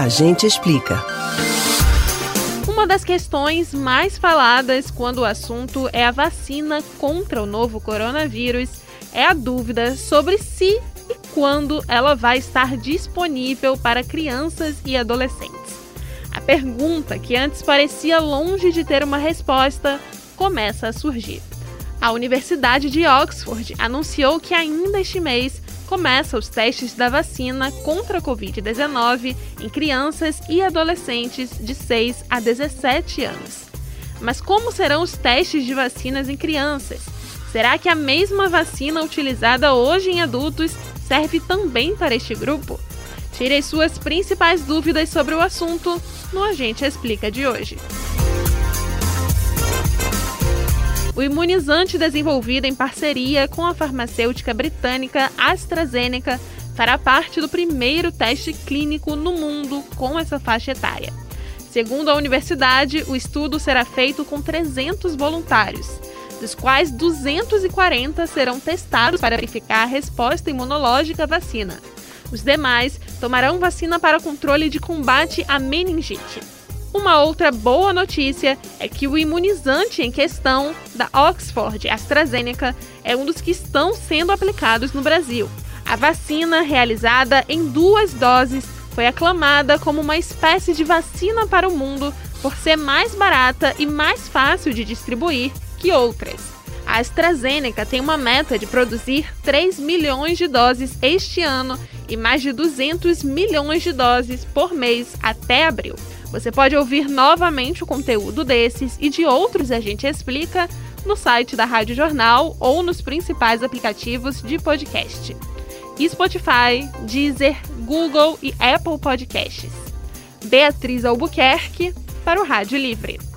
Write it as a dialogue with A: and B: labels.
A: A gente explica.
B: Uma das questões mais faladas quando o assunto é a vacina contra o novo coronavírus é a dúvida sobre se e quando ela vai estar disponível para crianças e adolescentes. A pergunta, que antes parecia longe de ter uma resposta, começa a surgir. A Universidade de Oxford anunciou que ainda este mês começa os testes da vacina contra a Covid-19 em crianças e adolescentes de 6 a 17 anos. Mas como serão os testes de vacinas em crianças? Será que a mesma vacina utilizada hoje em adultos serve também para este grupo? Tire as suas principais dúvidas sobre o assunto no Agente Explica de hoje. O imunizante desenvolvido em parceria com a farmacêutica britânica AstraZeneca fará parte do primeiro teste clínico no mundo com essa faixa etária. Segundo a universidade, o estudo será feito com 300 voluntários, dos quais 240 serão testados para verificar a resposta imunológica à vacina. Os demais tomarão vacina para controle de combate à meningite. Uma outra boa notícia é que o imunizante em questão, da Oxford AstraZeneca, é um dos que estão sendo aplicados no Brasil. A vacina, realizada em duas doses, foi aclamada como uma espécie de vacina para o mundo por ser mais barata e mais fácil de distribuir que outras. A AstraZeneca tem uma meta de produzir 3 milhões de doses este ano e mais de 200 milhões de doses por mês até abril. Você pode ouvir novamente o conteúdo desses e de outros a gente explica no site da Rádio Jornal ou nos principais aplicativos de podcast. Spotify, Deezer, Google e Apple Podcasts. Beatriz Albuquerque para o Rádio Livre.